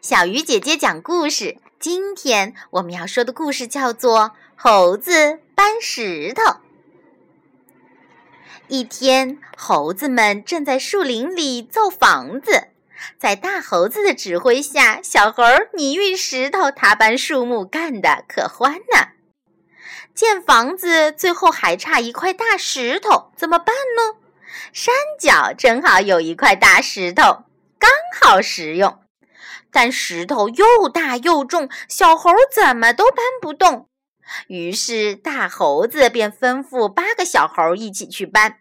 小鱼姐姐讲故事。今天我们要说的故事叫做《猴子搬石头》。一天，猴子们正在树林里造房子，在大猴子的指挥下，小猴你运石头，他搬树木，干得可欢呢。建房子最后还差一块大石头，怎么办呢？山脚正好有一块大石头，刚好实用。但石头又大又重，小猴怎么都搬不动。于是大猴子便吩咐八个小猴一起去搬。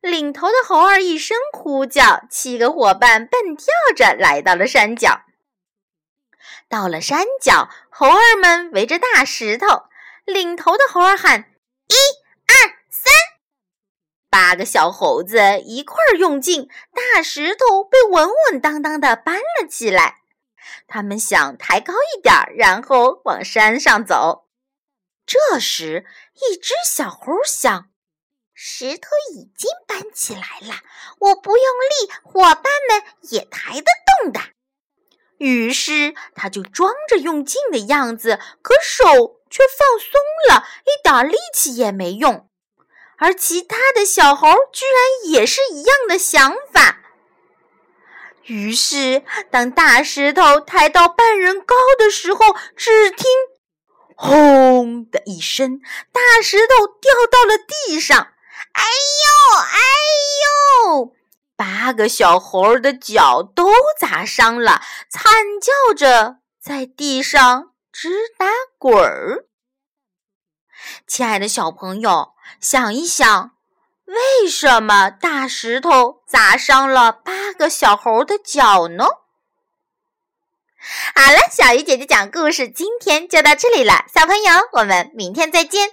领头的猴儿一声呼叫，七个伙伴蹦跳着来到了山脚。到了山脚，猴儿们围着大石头，领头的猴儿喊：“一、二、三！”八个小猴子一块儿用劲，大石头被稳稳当当的搬了起来。他们想抬高一点，然后往山上走。这时，一只小猴想：“石头已经搬起来了，我不用力，伙伴们也抬得动的。”于是，他就装着用劲的样子，可手却放松了，一点力气也没用。而其他的小猴居然也是一样的想法。于是，当大石头抬到半人高的时候，只听“轰”的一声，大石头掉到了地上。哎呦，哎呦！八个小猴的脚都砸伤了，惨叫着在地上直打滚儿。亲爱的小朋友，想一想。为什么大石头砸伤了八个小猴的脚呢？好了，小鱼姐姐讲故事，今天就到这里了，小朋友，我们明天再见。